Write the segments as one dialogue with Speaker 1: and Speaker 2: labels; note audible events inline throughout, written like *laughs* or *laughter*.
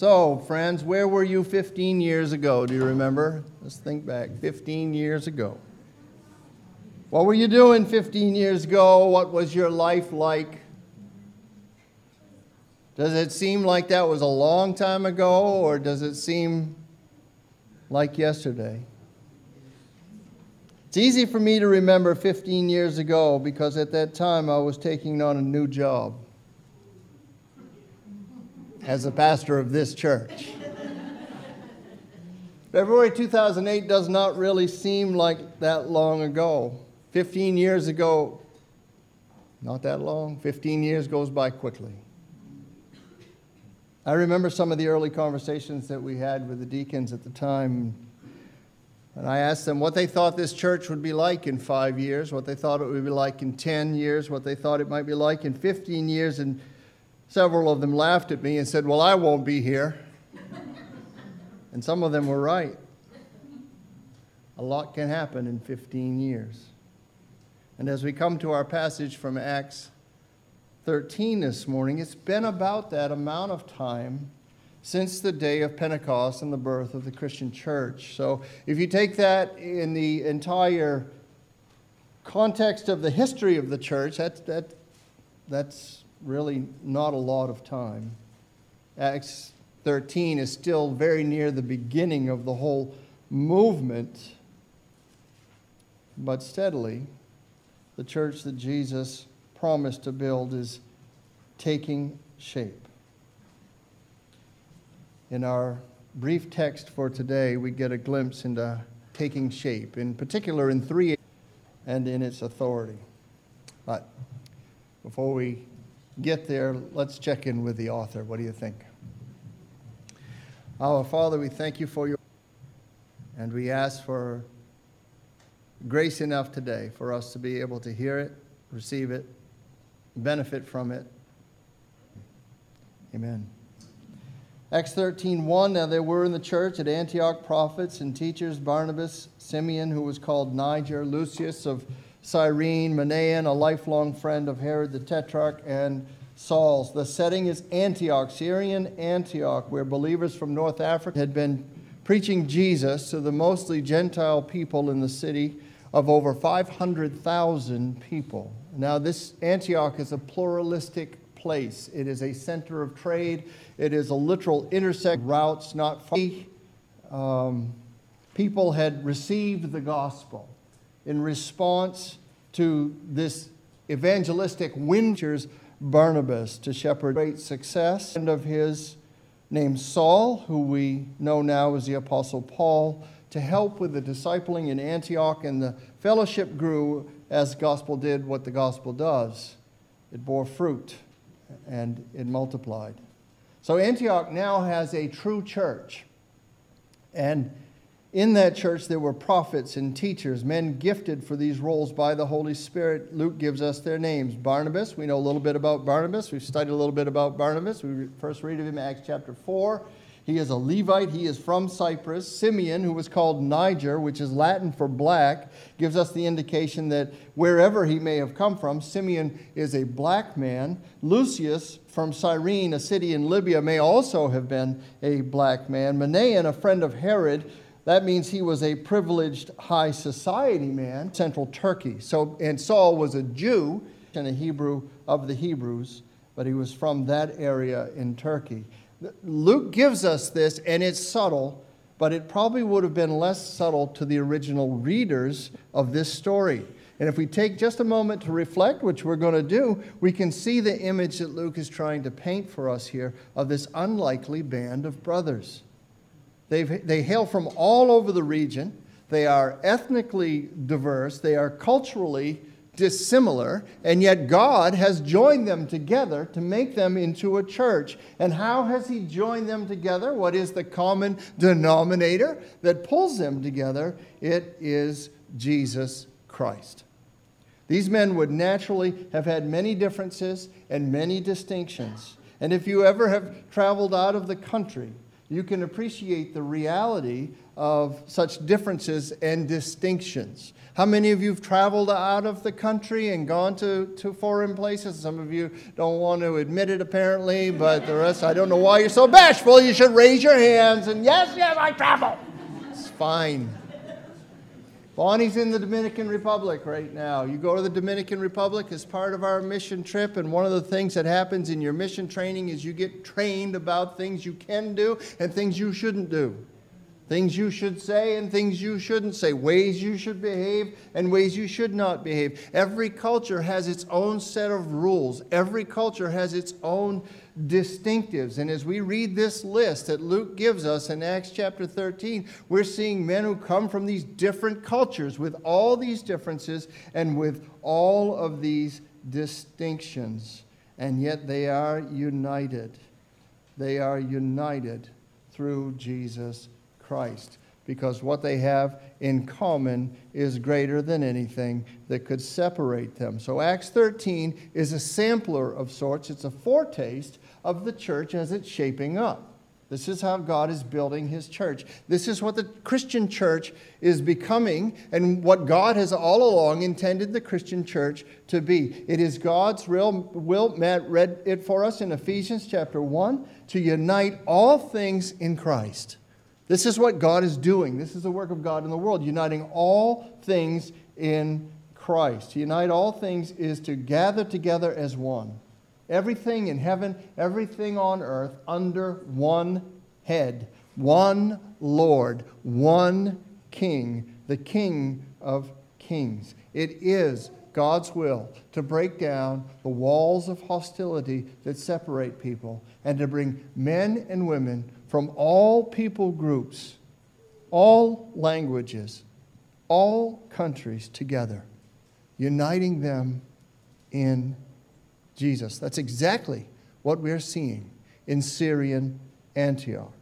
Speaker 1: So, friends, where were you 15 years ago? Do you remember? Let's think back 15 years ago. What were you doing 15 years ago? What was your life like? Does it seem like that was a long time ago, or does it seem like yesterday? It's easy for me to remember 15 years ago because at that time I was taking on a new job as a pastor of this church. February 2008 does not really seem like that long ago. 15 years ago, not that long, 15 years goes by quickly. I remember some of the early conversations that we had with the deacons at the time. And I asked them what they thought this church would be like in five years, what they thought it would be like in 10 years, what they thought it might be like in 15 years. And Several of them laughed at me and said, Well, I won't be here. *laughs* and some of them were right. A lot can happen in 15 years. And as we come to our passage from Acts 13 this morning, it's been about that amount of time since the day of Pentecost and the birth of the Christian church. So if you take that in the entire context of the history of the church, that, that, that's really not a lot of time. Acts 13 is still very near the beginning of the whole movement, but steadily, the church that Jesus promised to build is taking shape. In our brief text for today, we get a glimpse into taking shape, in particular in three and in its authority. But before we get there, let's check in with the author. What do you think? Our Father, we thank you for your and we ask for grace enough today for us to be able to hear it, receive it, benefit from it. Amen. Acts 13, 1. Now there were in the church at Antioch prophets and teachers Barnabas, Simeon, who was called Niger, Lucius of Cyrene, Manaen, a lifelong friend of Herod the Tetrarch, and Saul's. The setting is Antioch, Syrian Antioch, where believers from North Africa had been preaching Jesus to the mostly Gentile people in the city of over 500,000 people. Now, this Antioch is a pluralistic place. It is a center of trade. It is a literal intersect routes not far. Um, people had received the gospel in response to this evangelistic winters Barnabas to shepherd great success and of his named Saul, who we know now as the Apostle Paul, to help with the discipling in Antioch, and the fellowship grew as gospel did what the gospel does. It bore fruit and it multiplied. So Antioch now has a true church. And in that church, there were prophets and teachers, men gifted for these roles by the Holy Spirit. Luke gives us their names. Barnabas, we know a little bit about Barnabas. We've studied a little bit about Barnabas. We first read of him in Acts chapter 4. He is a Levite. He is from Cyprus. Simeon, who was called Niger, which is Latin for black, gives us the indication that wherever he may have come from, Simeon is a black man. Lucius from Cyrene, a city in Libya, may also have been a black man. Manaen, a friend of Herod, that means he was a privileged high society man, central Turkey. So, and Saul was a Jew and a Hebrew of the Hebrews, but he was from that area in Turkey. Luke gives us this, and it's subtle, but it probably would have been less subtle to the original readers of this story. And if we take just a moment to reflect, which we're going to do, we can see the image that Luke is trying to paint for us here of this unlikely band of brothers. They've, they hail from all over the region. They are ethnically diverse. They are culturally dissimilar. And yet God has joined them together to make them into a church. And how has He joined them together? What is the common denominator that pulls them together? It is Jesus Christ. These men would naturally have had many differences and many distinctions. And if you ever have traveled out of the country, you can appreciate the reality of such differences and distinctions. How many of you have traveled out of the country and gone to, to foreign places? Some of you don't want to admit it, apparently, but the rest, I don't know why you're so bashful. You should raise your hands and, yes, yes, I travel. It's fine. Bonnie's in the Dominican Republic right now. You go to the Dominican Republic as part of our mission trip, and one of the things that happens in your mission training is you get trained about things you can do and things you shouldn't do. Things you should say and things you shouldn't say, ways you should behave and ways you should not behave. Every culture has its own set of rules, every culture has its own distinctives. And as we read this list that Luke gives us in Acts chapter 13, we're seeing men who come from these different cultures with all these differences and with all of these distinctions. And yet they are united. They are united through Jesus Christ because what they have in common is greater than anything that could separate them. So, Acts 13 is a sampler of sorts, it's a foretaste of the church as it's shaping up. This is how God is building his church. This is what the Christian church is becoming and what God has all along intended the Christian church to be. It is God's real will. Matt read it for us in Ephesians chapter 1 to unite all things in Christ. This is what God is doing. This is the work of God in the world, uniting all things in Christ. To unite all things is to gather together as one. Everything in heaven, everything on earth under one head, one Lord, one King, the King of kings. It is God's will to break down the walls of hostility that separate people and to bring men and women from all people groups, all languages, all countries together, uniting them in Jesus. That's exactly what we're seeing in Syrian Antioch.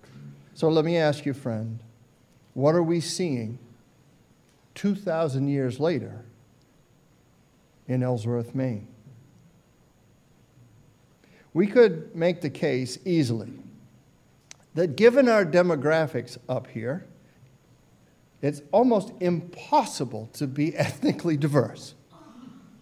Speaker 1: So let me ask you, friend, what are we seeing 2,000 years later in Ellsworth, Maine? We could make the case easily that given our demographics up here, it's almost impossible to be *laughs* ethnically diverse.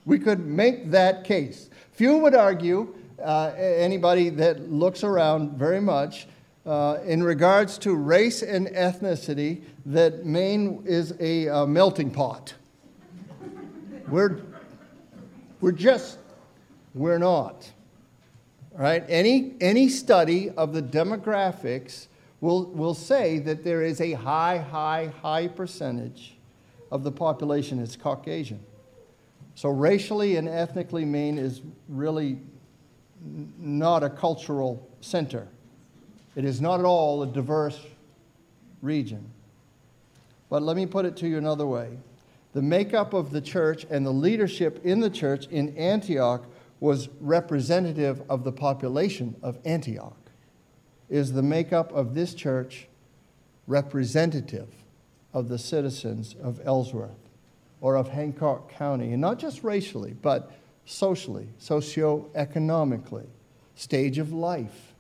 Speaker 1: We could make that case. Few would argue, uh, anybody that looks around very much, uh, in regards to race and ethnicity, that Maine is a uh, melting pot. we're, we're just, we're not right? Any, any study of the demographics will, will say that there is a high, high, high percentage of the population is Caucasian. So racially and ethnically, Maine is really not a cultural center. It is not at all a diverse region. But let me put it to you another way. The makeup of the church and the leadership in the church in Antioch was representative of the population of Antioch. Is the makeup of this church representative of the citizens of Ellsworth or of Hancock County? And not just racially, but socially, socioeconomically, stage of life,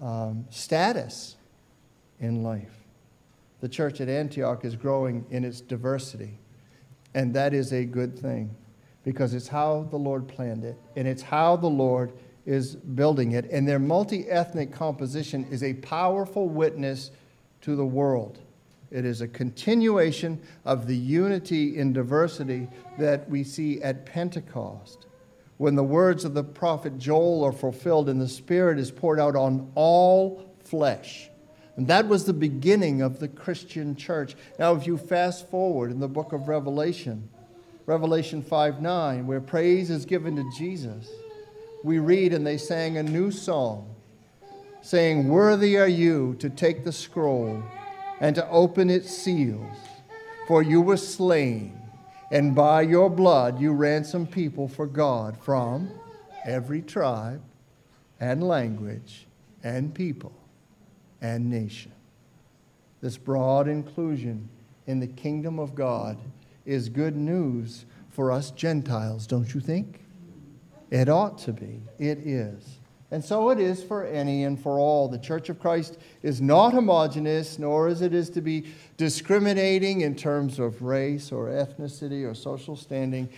Speaker 1: um, status in life. The church at Antioch is growing in its diversity, and that is a good thing because it's how the Lord planned it and it's how the Lord is building it. And their multi ethnic composition is a powerful witness to the world. It is a continuation of the unity in diversity that we see at Pentecost. When the words of the prophet Joel are fulfilled and the Spirit is poured out on all flesh. And that was the beginning of the Christian church. Now, if you fast forward in the book of Revelation, Revelation 5 9, where praise is given to Jesus, we read, and they sang a new song, saying, Worthy are you to take the scroll and to open its seals, for you were slain, and by your blood you ransomed people for God from every tribe and language and people and nation. This broad inclusion in the kingdom of God is good news for us Gentiles, don't you think? It ought to be. It is. And so it is for any and for all. The Church of Christ is not homogeneous, nor is it is to be discriminating in terms of race or ethnicity or social standing.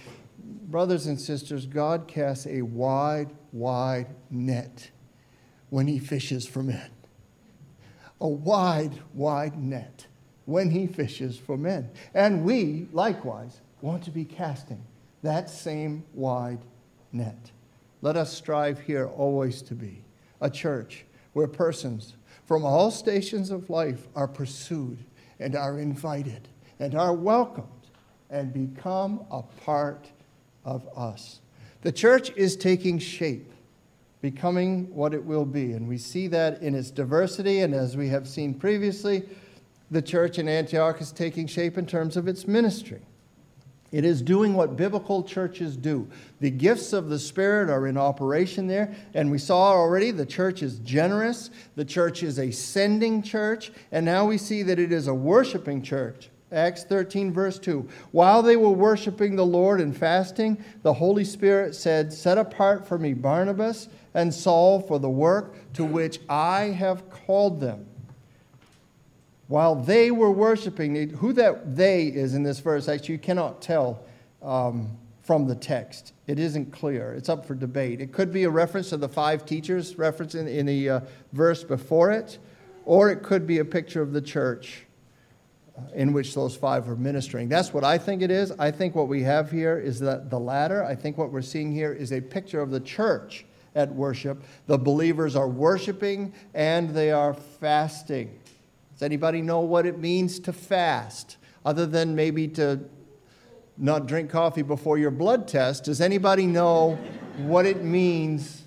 Speaker 1: Brothers and sisters, God casts a wide, wide net when he fishes for men. A wide, wide net when he fishes for men. And we, likewise, want to be casting that same wide net. Let us strive here always to be a church where persons from all stations of life are pursued and are invited and are welcomed and become a part of us. The church is taking shape, becoming what it will be. And we see that in its diversity. And as we have seen previously, the church in Antioch is taking shape in terms of its ministry. It is doing what biblical churches do. The gifts of the Spirit are in operation there. And we saw already the church is generous, the church is a sending church, and now we see that it is a worshiping church. Acts 13, verse 2. While they were worshiping the Lord and fasting, the Holy Spirit said, Set apart for me Barnabas and Saul for the work to which I have called them while they were worshiping, who that they is in this verse, actually, you cannot tell um, from the text. It isn't clear. It's up for debate. It could be a reference to the five teachers referenced in, in the uh, verse before it, or it could be a picture of the church uh, in which those five were ministering. That's what I think it is. I think what we have here is that the latter. I think what we're seeing here is a picture of the church at worship. The believers are worshiping and they are fasting. Does anybody know what it means to fast? Other than maybe to not drink coffee before your blood test, does anybody know what it means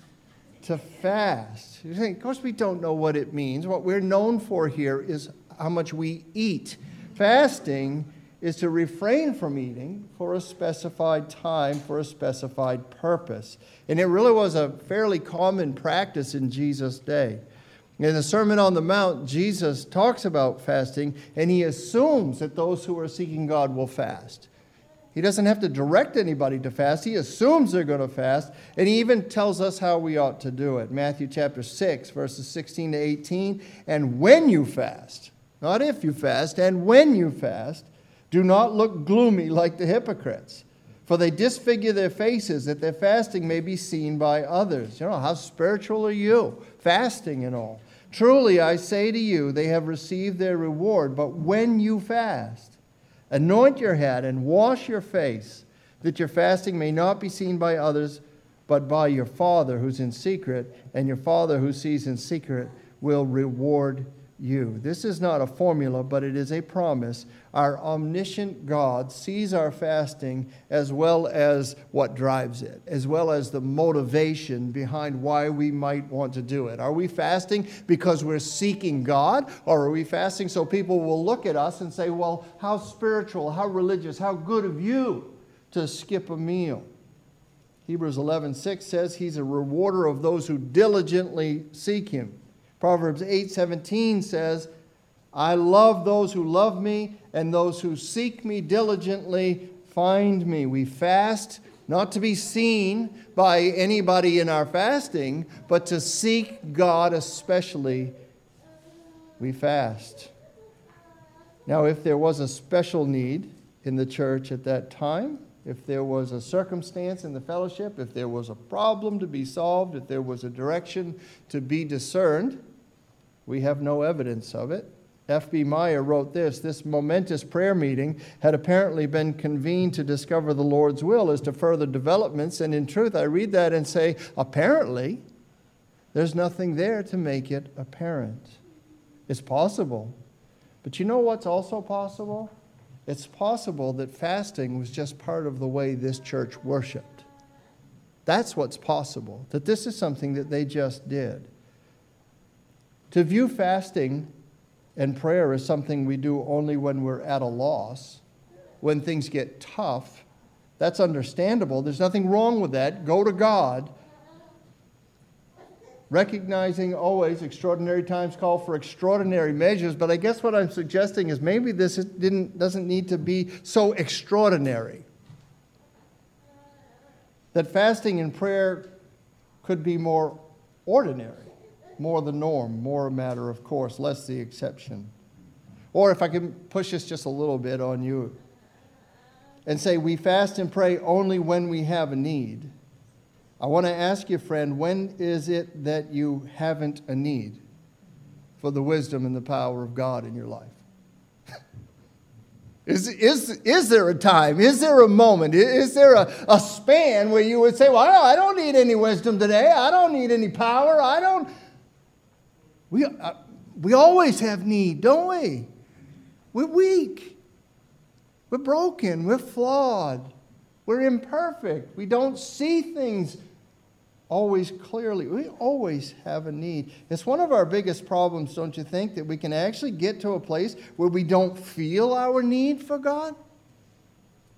Speaker 1: to fast? You think, of course, we don't know what it means. What we're known for here is how much we eat. Fasting is to refrain from eating for a specified time, for a specified purpose. And it really was a fairly common practice in Jesus' day. In the Sermon on the Mount, Jesus talks about fasting, and he assumes that those who are seeking God will fast. He doesn't have to direct anybody to fast. He assumes they're going to fast, and he even tells us how we ought to do it. Matthew chapter 6, verses 16 to 18. And when you fast, not if you fast, and when you fast, do not look gloomy like the hypocrites, for they disfigure their faces that their fasting may be seen by others. You know, how spiritual are you? Fasting and all. Truly, I say to you, they have received their reward. But when you fast, anoint your head and wash your face, that your fasting may not be seen by others, but by your Father who's in secret, and your Father who sees in secret will reward you. This is not a formula, but it is a promise. Our omniscient God sees our fasting as well as what drives it, as well as the motivation behind why we might want to do it. Are we fasting because we're seeking God, or are we fasting so people will look at us and say, Well, how spiritual, how religious, how good of you to skip a meal? Hebrews 11:6 says he's a rewarder of those who diligently seek him. Proverbs 8:17 says, "I love those who love me, and those who seek me diligently find me." We fast not to be seen by anybody in our fasting, but to seek God especially. We fast. Now, if there was a special need in the church at that time, if there was a circumstance in the fellowship, if there was a problem to be solved, if there was a direction to be discerned, we have no evidence of it. F.B. Meyer wrote this This momentous prayer meeting had apparently been convened to discover the Lord's will as to further developments. And in truth, I read that and say, apparently, there's nothing there to make it apparent. It's possible. But you know what's also possible? It's possible that fasting was just part of the way this church worshiped. That's what's possible, that this is something that they just did. To view fasting and prayer as something we do only when we're at a loss, when things get tough, that's understandable. There's nothing wrong with that. Go to God. Recognizing always extraordinary times call for extraordinary measures, but I guess what I'm suggesting is maybe this didn't, doesn't need to be so extraordinary. That fasting and prayer could be more ordinary, more the norm, more a matter of course, less the exception. Or if I can push this just a little bit on you and say, we fast and pray only when we have a need. I want to ask you, friend, when is it that you haven't a need for the wisdom and the power of God in your life? *laughs* Is, is, is there a time? Is there a moment? Is there a, a span where you would say, Well, I don't need any wisdom today. I don't need any power. I don't. We, uh, we always have need, don't we? We're weak. We're broken. We're flawed. We're imperfect. We don't see things always clearly. We always have a need. It's one of our biggest problems, don't you think, that we can actually get to a place where we don't feel our need for God?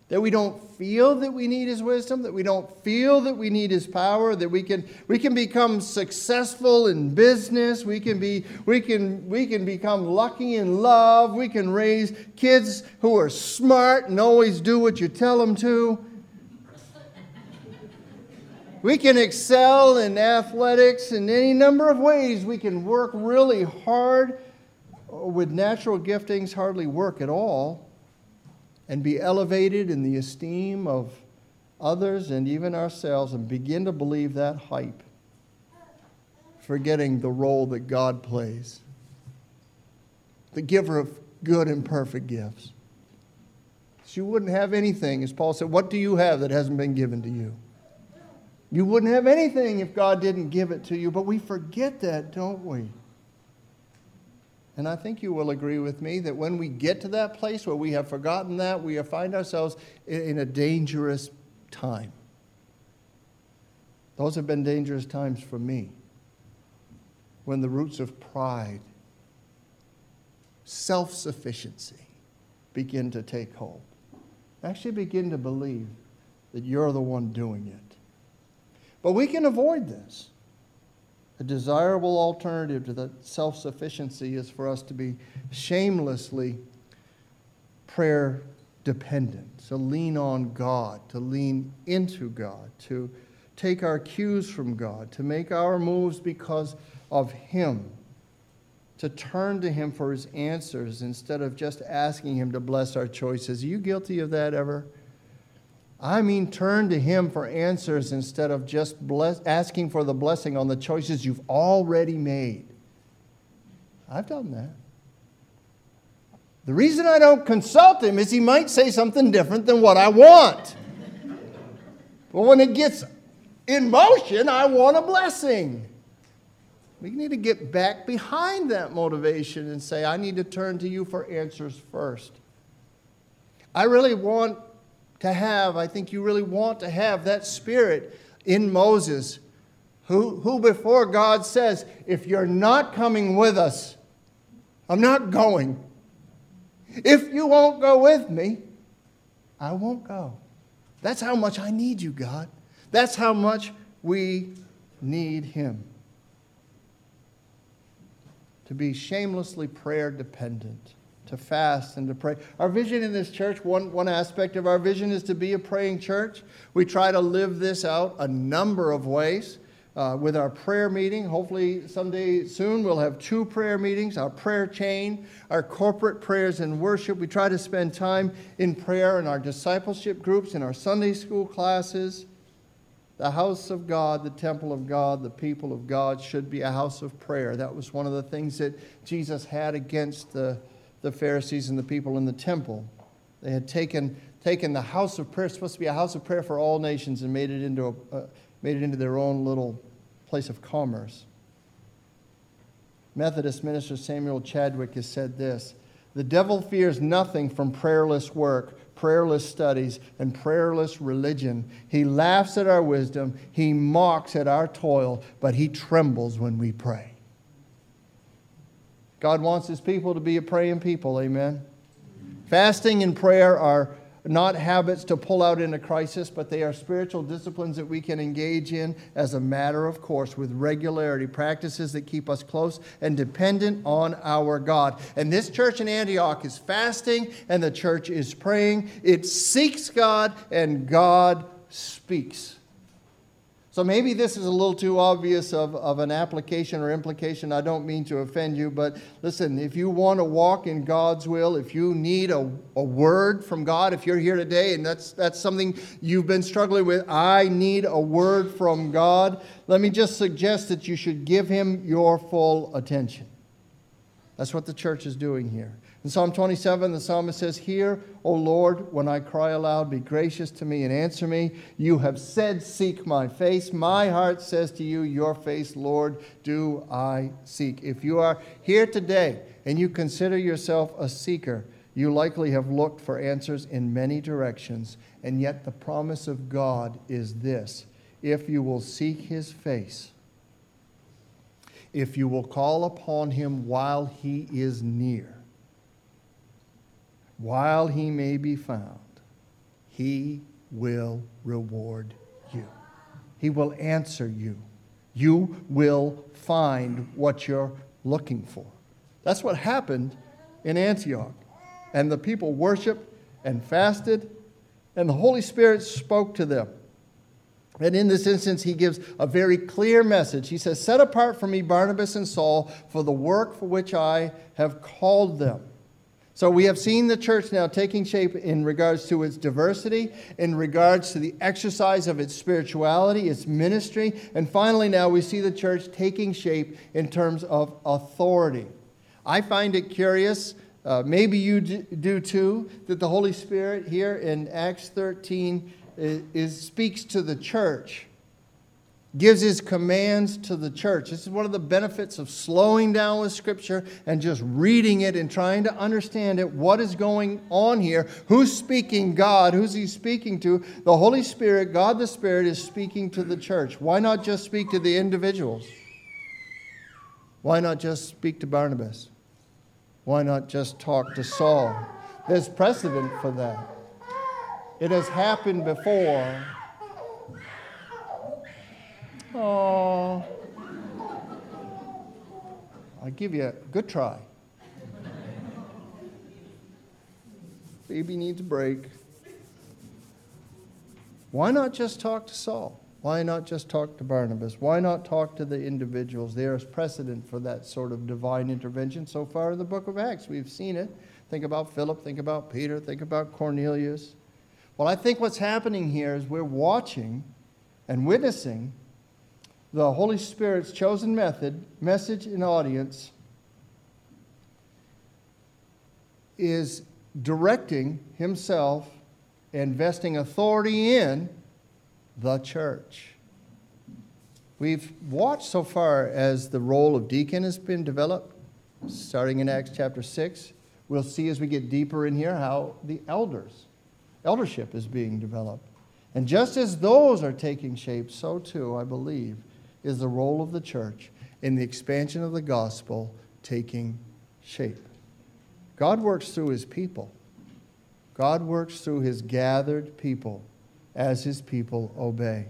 Speaker 1: That we don't feel that we need His wisdom, that we don't feel that we need His power, that we can, we can become successful in business, we can, be, we, can, we can become lucky in love, we can raise kids who are smart and always do what you tell them to. We can excel in athletics in any number of ways. We can work really hard with natural giftings, hardly work at all, and be elevated in the esteem of others and even ourselves and begin to believe that hype, forgetting the role that God plays, the giver of good and perfect gifts. So you wouldn't have anything, as Paul said, what do you have that hasn't been given to you? You wouldn't have anything if God didn't give it to you, but we forget that, don't we? And I think you will agree with me that when we get to that place where we have forgotten that, we find ourselves in a dangerous time. Those have been dangerous times for me. When the roots of pride, self sufficiency begin to take hold. Actually, begin to believe that you're the one doing it. But we can avoid this. A desirable alternative to that self sufficiency is for us to be shamelessly prayer dependent, to lean on God, to lean into God, to take our cues from God, to make our moves because of Him, to turn to Him for His answers instead of just asking Him to bless our choices. Are you guilty of that ever? I mean, turn to Him for answers instead of just bless, asking for the blessing on the choices you've already made. I've done that. The reason I don't consult Him is He might say something different than what I want. but when it gets in motion, I want a blessing. We need to get back behind that motivation and say, I need to turn to you for answers first. I really want to have, I think you really want to have that spirit in Moses, who, who before God says, If you're not coming with us, I'm not going. If you won't go with me, I won't go. That's how much I need you, God. That's how much we need Him. To be shamelessly prayer dependent to fast and to pray. Our vision in this church, one, one aspect of our vision is to be a praying church. We try to live this out a number of ways. Uh, with our prayer meeting. Hopefully, someday soon, we'll have two prayer meetings our prayer chain, our corporate prayers and worship. We try to spend time in prayer in our discipleship groups, in our Sunday school classes. The house of God, the temple of God, the people of God should be a house of prayer. That was one of the things that Jesus had against the the Pharisees and the people in the temple. They had taken, taken the house of prayer, supposed to be a house of prayer for all nations, and made it into, a, uh, made it into their own little place of commerce. Methodist minister Samuel Chadwick has said this The devil fears nothing from prayerless work, prayerless studies, and prayerless religion. He laughs at our wisdom, he mocks at our toil, but he trembles when we pray. God wants his people to be a praying people, amen. Fasting and prayer are not habits to pull out in a crisis, but they are spiritual disciplines that we can engage in as a matter of course with regularity, practices that keep us close and dependent on our God. And this church in Antioch is fasting and the church is praying. It seeks God and God speaks. So maybe this is a little too obvious of, of an application or implication. I don't mean to offend you, but listen, if you want to walk in God's will, if you need a, a word from God, if you're here today and that's, that's something you've been struggling with, I need a word from God, let me just suggest that you should give Him your full attention. That's what the church is doing here. In Psalm 27, the psalmist says, Hear, O Lord, when I cry aloud, be gracious to me and answer me. You have said, Seek my face. My heart says to you, Your face, Lord, do I seek. If you are here today and you consider yourself a seeker, you likely have looked for answers in many directions, and yet the promise of God is this if you will seek his face, if you will call upon him while he is near, while he may be found, he will reward you. He will answer you. You will find what you're looking for. That's what happened in Antioch. And the people worshiped and fasted, and the Holy Spirit spoke to them. And in this instance, he gives a very clear message. He says, Set apart for me Barnabas and Saul for the work for which I have called them. So we have seen the church now taking shape in regards to its diversity, in regards to the exercise of its spirituality, its ministry, and finally now we see the church taking shape in terms of authority. I find it curious, uh, maybe you do too, that the Holy Spirit here in Acts 13 is, is speaks to the church gives his commands to the church. This is one of the benefits of slowing down with Scripture and just reading it and trying to understand it. What is going on here? Who's speaking God? Who's he speaking to? The Holy Spirit, God the Spirit, is speaking to the church. Why not just speak to the individuals? Why not just speak to Barnabas? Why not just talk to Saul? There's precedent for that. It has happened before Oh. I'll give you a good try. Baby needs a break. Why not just talk to Saul? Why not just talk to Barnabas? Why not talk to the individuals? There is precedent for that sort of divine intervention so far in the book of Acts. We've seen it. Think about Philip, think about Peter, think about Cornelius. Well, I think what's happening here is we're watching and witnessing the Holy Spirit's chosen method, message, and audience is directing himself and vesting authority in the church. We've watched so far as the role of deacon has been developed, starting in Acts chapter 6. We'll see as we get deeper in here how the elders, eldership is being developed. And just as those are taking shape, so too, I believe, is the role of the church in the expansion of the gospel taking shape. God works through his people. God works through his gathered people as his people obey.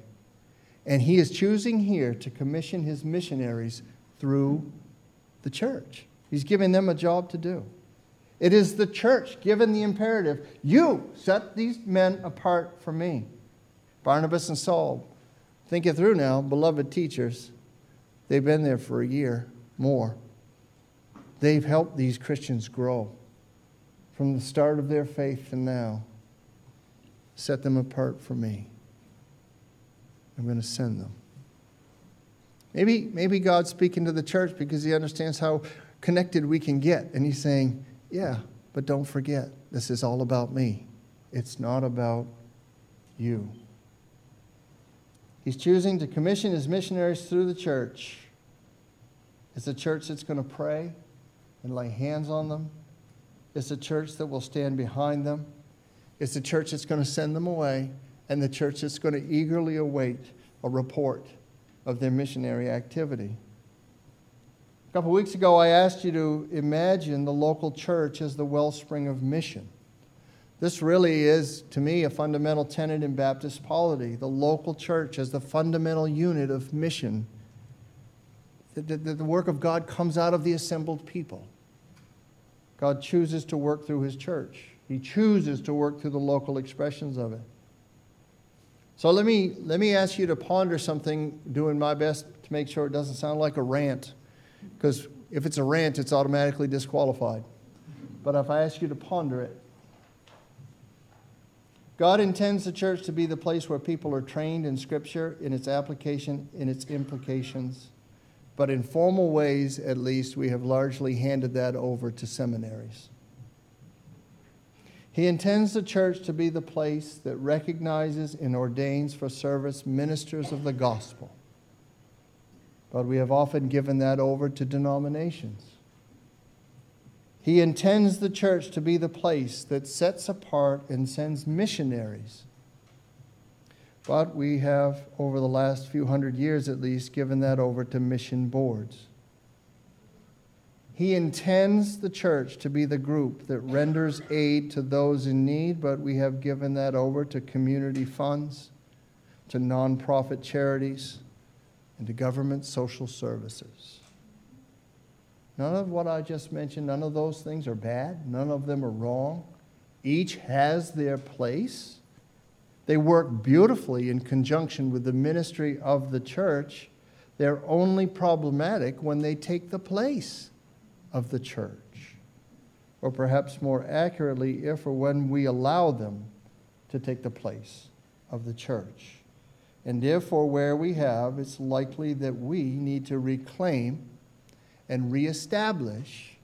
Speaker 1: And he is choosing here to commission his missionaries through the church. He's giving them a job to do. It is the church given the imperative you set these men apart for me. Barnabas and Saul Think it through now, beloved teachers. They've been there for a year more. They've helped these Christians grow from the start of their faith to now. Set them apart for me. I'm going to send them. Maybe, maybe God's speaking to the church because he understands how connected we can get. And he's saying, Yeah, but don't forget, this is all about me. It's not about you. He's choosing to commission his missionaries through the church. It's a church that's going to pray and lay hands on them. It's a church that will stand behind them. It's a church that's going to send them away, and the church that's going to eagerly await a report of their missionary activity. A couple of weeks ago, I asked you to imagine the local church as the wellspring of mission. This really is, to me, a fundamental tenet in Baptist polity the local church as the fundamental unit of mission. The, the, the, work of God comes out of the assembled people. God chooses to work through his church, he chooses to work through the local expressions of it. So let me, let me ask you to ponder something, doing my best to make sure it doesn't sound like a rant. Because if it's a rant, it's automatically disqualified. But if I ask you to ponder it, God intends the church to be the place where people are trained in Scripture, in its application, in its implications. But in formal ways, at least, we have largely handed that over to seminaries. He intends the church to be the place that recognizes and ordains for service ministers of the gospel. But we have often given that over to denominations. He intends the church to be the place that sets apart and sends missionaries. But we have, over the last few hundred years at least, given that over to mission boards. He intends the church to be the group that renders aid to those in need, but we have given that over to community funds, to nonprofit charities, and to government social services. None of what I just mentioned, none of those things are bad, none of them are wrong. Each has their place. They work beautifully in conjunction with the ministry of the church. They're only problematic when they take the place of the church. Or perhaps more accurately, if or when we allow them to take the place of the church. And therefore, where we have, it's likely that we need to reclaim and reestablish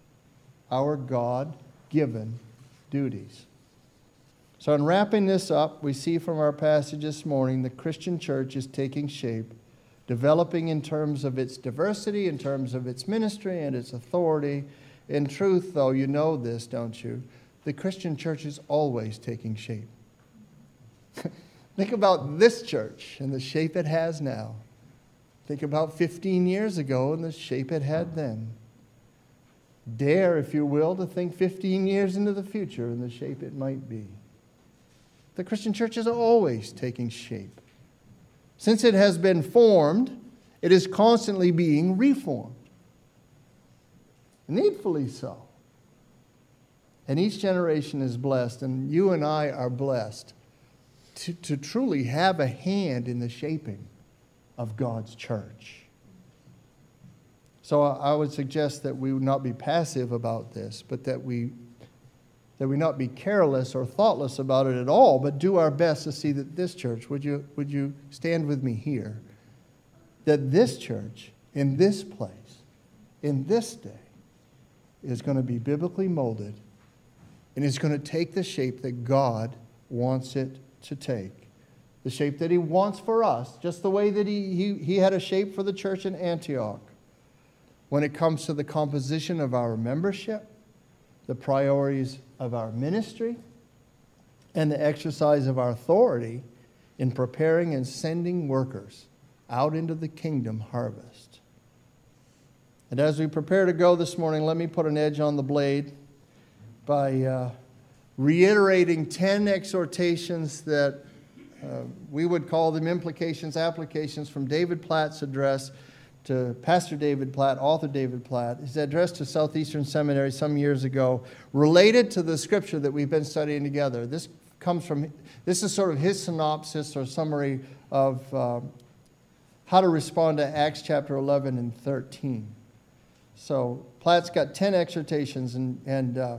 Speaker 1: our God given duties. So, in wrapping this up, we see from our passage this morning the Christian church is taking shape developing in terms of its diversity, in terms of its ministry and its authority. In truth, though, you know this, don't you? The Christian church is always taking shape. *laughs* Think about this church and the shape it has now. Think about 15 years ago and the shape it had then. Dare, if you will, to think 15 years into the future and the shape it might be. The Christian church is always taking shape. Since it has been formed, it is constantly being reformed. Needfully so. And each generation is blessed, and you and I are blessed to, to truly have a hand in the shaping of God's church. So I would suggest that we would not be passive about this, but that we that we not be careless or thoughtless about it at all, but do our best to see that this church, would you, would you stand with me here? That this church, in this place, in this day, is going to be biblically molded and is going to take the shape that God wants it to take. The shape that He wants for us, just the way that He, he, he had a shape for the church in Antioch. When it comes to the composition of our membership, the priorities of our ministry and the exercise of our authority in preparing and sending workers out into the kingdom harvest. And as we prepare to go this morning, let me put an edge on the blade by uh, reiterating 10 exhortations that uh, we would call them implications, applications from David Platt's address to Pastor David Platt, author David Platt. His address to Southeastern Seminary some years ago, related to the scripture that we've been studying together. This comes from, this is sort of his synopsis or summary of uh, how to respond to Acts chapter 11 and 13. So Platt's got 10 exhortations, and, and uh,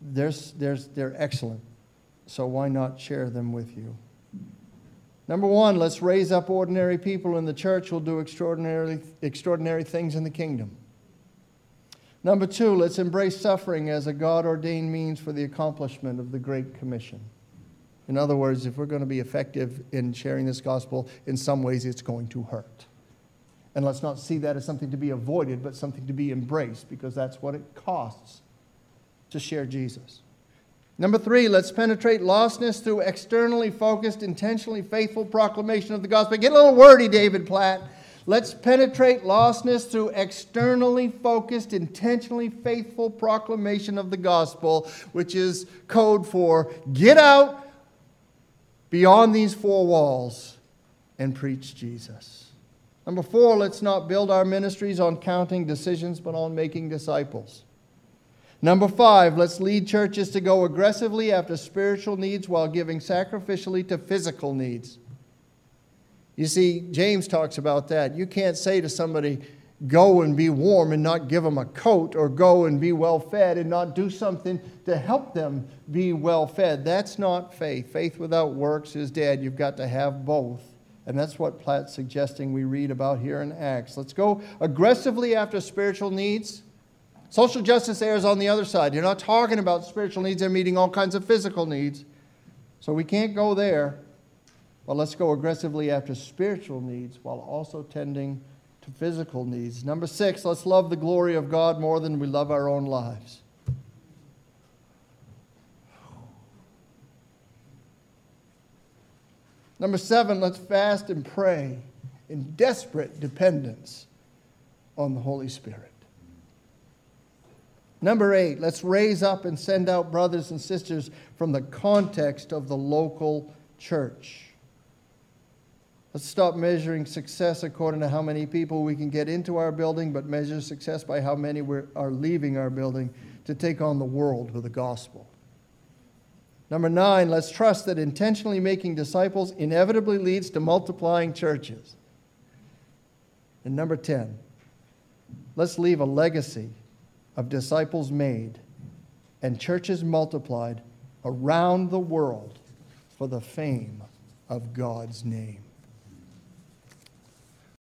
Speaker 1: there's, there's, they're excellent. So why not share them with you? Number one, let's raise up ordinary people in the church who'll do extraordinary, extraordinary things in the kingdom. Number two, let's embrace suffering as a God ordained means for the accomplishment of the Great Commission. In other words, if we're going to be effective in sharing this gospel, in some ways it's going to hurt. And let's not see that as something to be avoided, but something to be embraced, because that's what it costs to share Jesus. Number three, let's penetrate lostness through externally focused, intentionally faithful proclamation of the gospel. Get a little wordy, David Platt. Let's penetrate lostness through externally focused, intentionally faithful proclamation of the gospel, which is code for get out beyond these four walls and preach Jesus. Number four, let's not build our ministries on counting decisions, but on making disciples. Number five, let's lead churches to go aggressively after spiritual needs while giving sacrificially to physical needs. You see, James talks about that. You can't say to somebody, go and be warm and not give them a coat, or go and be well fed and not do something to help them be well fed. That's not faith. Faith without works is dead. You've got to have both. And that's what Platt's suggesting we read about here in Acts. Let's go aggressively after spiritual needs. Social justice errs on the other side. You're not talking about spiritual needs, they're meeting all kinds of physical needs. So we can't go there. But let's go aggressively after spiritual needs while also tending to physical needs. Number six, let's love the glory of God more than we love our own lives. Number seven, let's fast and pray in desperate dependence on the Holy Spirit. Number eight, let's raise up and send out brothers and sisters from the context of the local church. Let's stop measuring success according to how many people we can get into our building, but measure success by how many are leaving our building to take on the world with the gospel. Number nine, let's trust that intentionally making disciples inevitably leads to multiplying churches. And number 10, let's leave a legacy of disciples made and churches multiplied around the world for the fame of God's name.